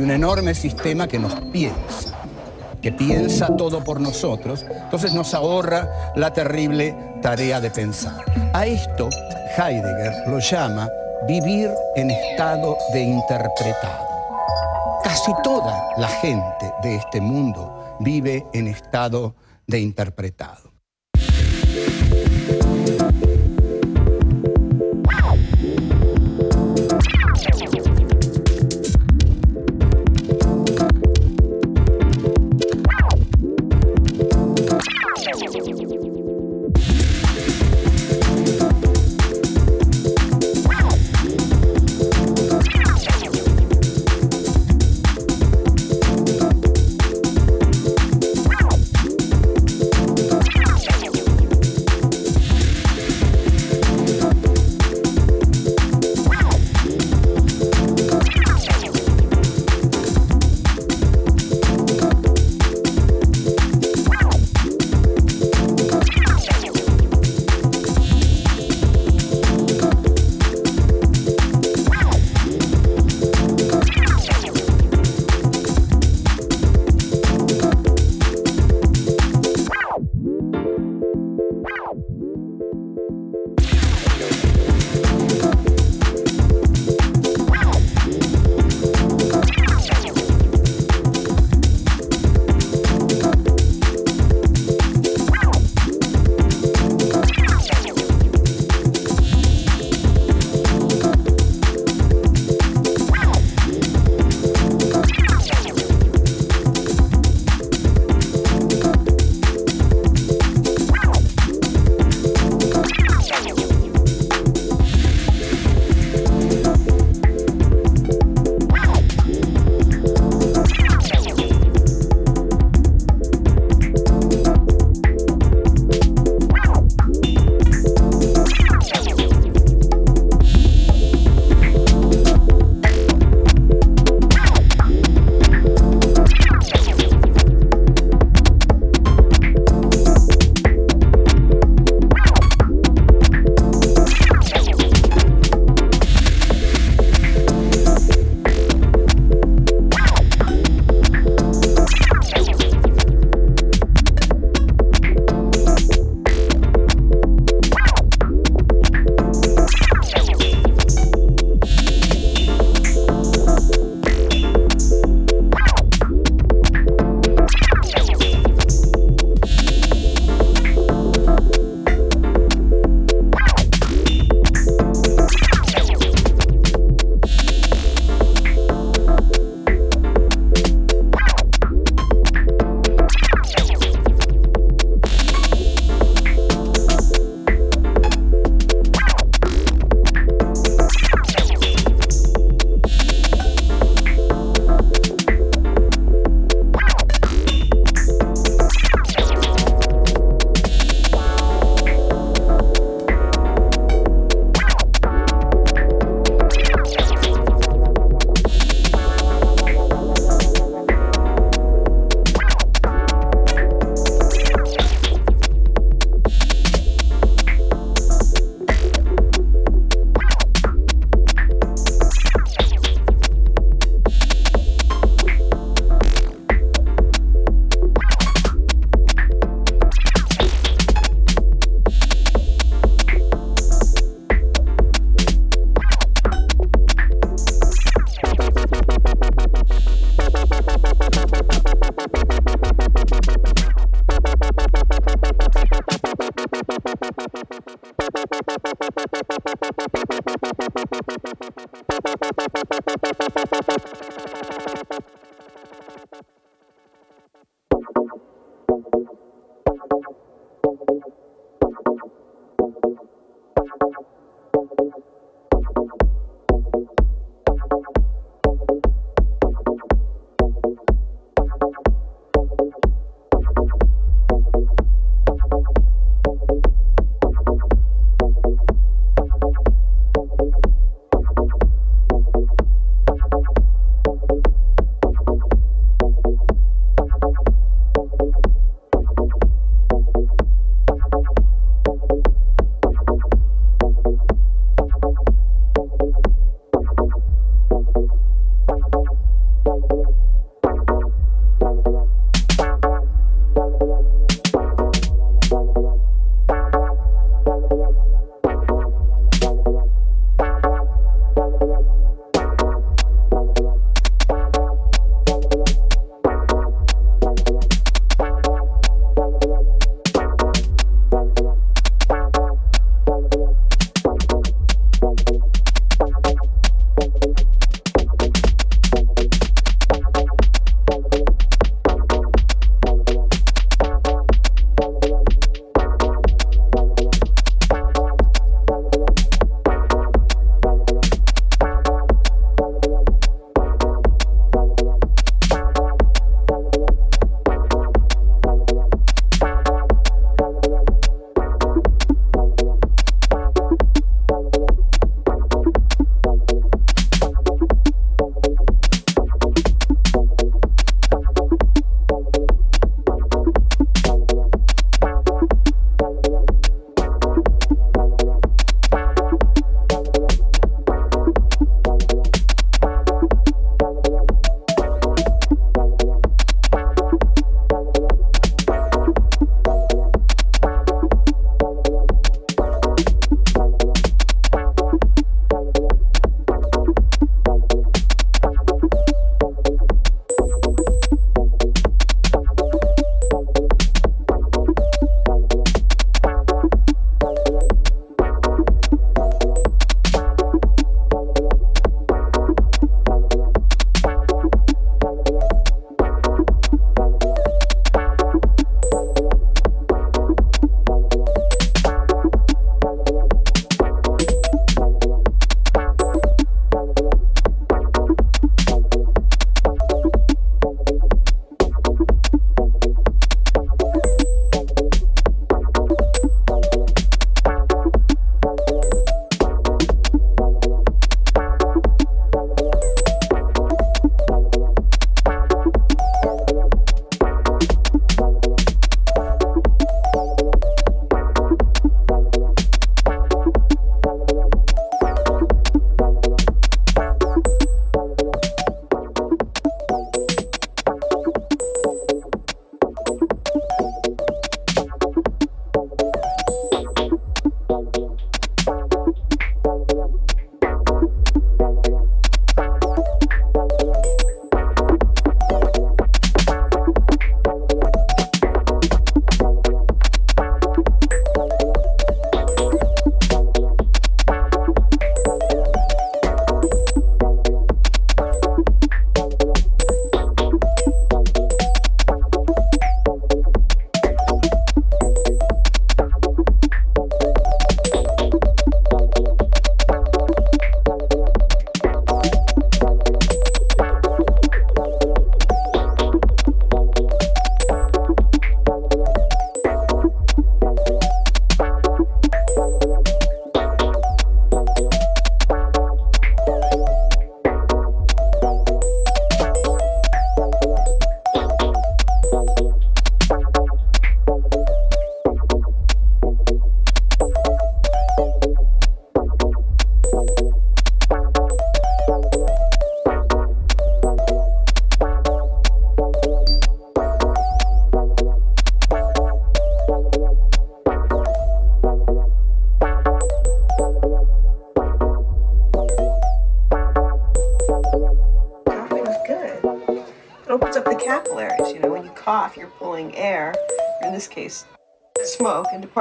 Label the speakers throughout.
Speaker 1: Un enorme sistema que nos piensa, que piensa todo por nosotros, entonces nos ahorra la terrible tarea de pensar. A esto Heidegger lo llama vivir en estado de interpretado. Casi toda la gente de este mundo vive en estado de interpretado.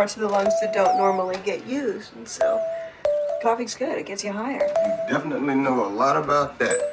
Speaker 2: Parts of the lungs that don't normally get used. And so, coughing's good. It gets you higher.
Speaker 3: You definitely know a lot about that.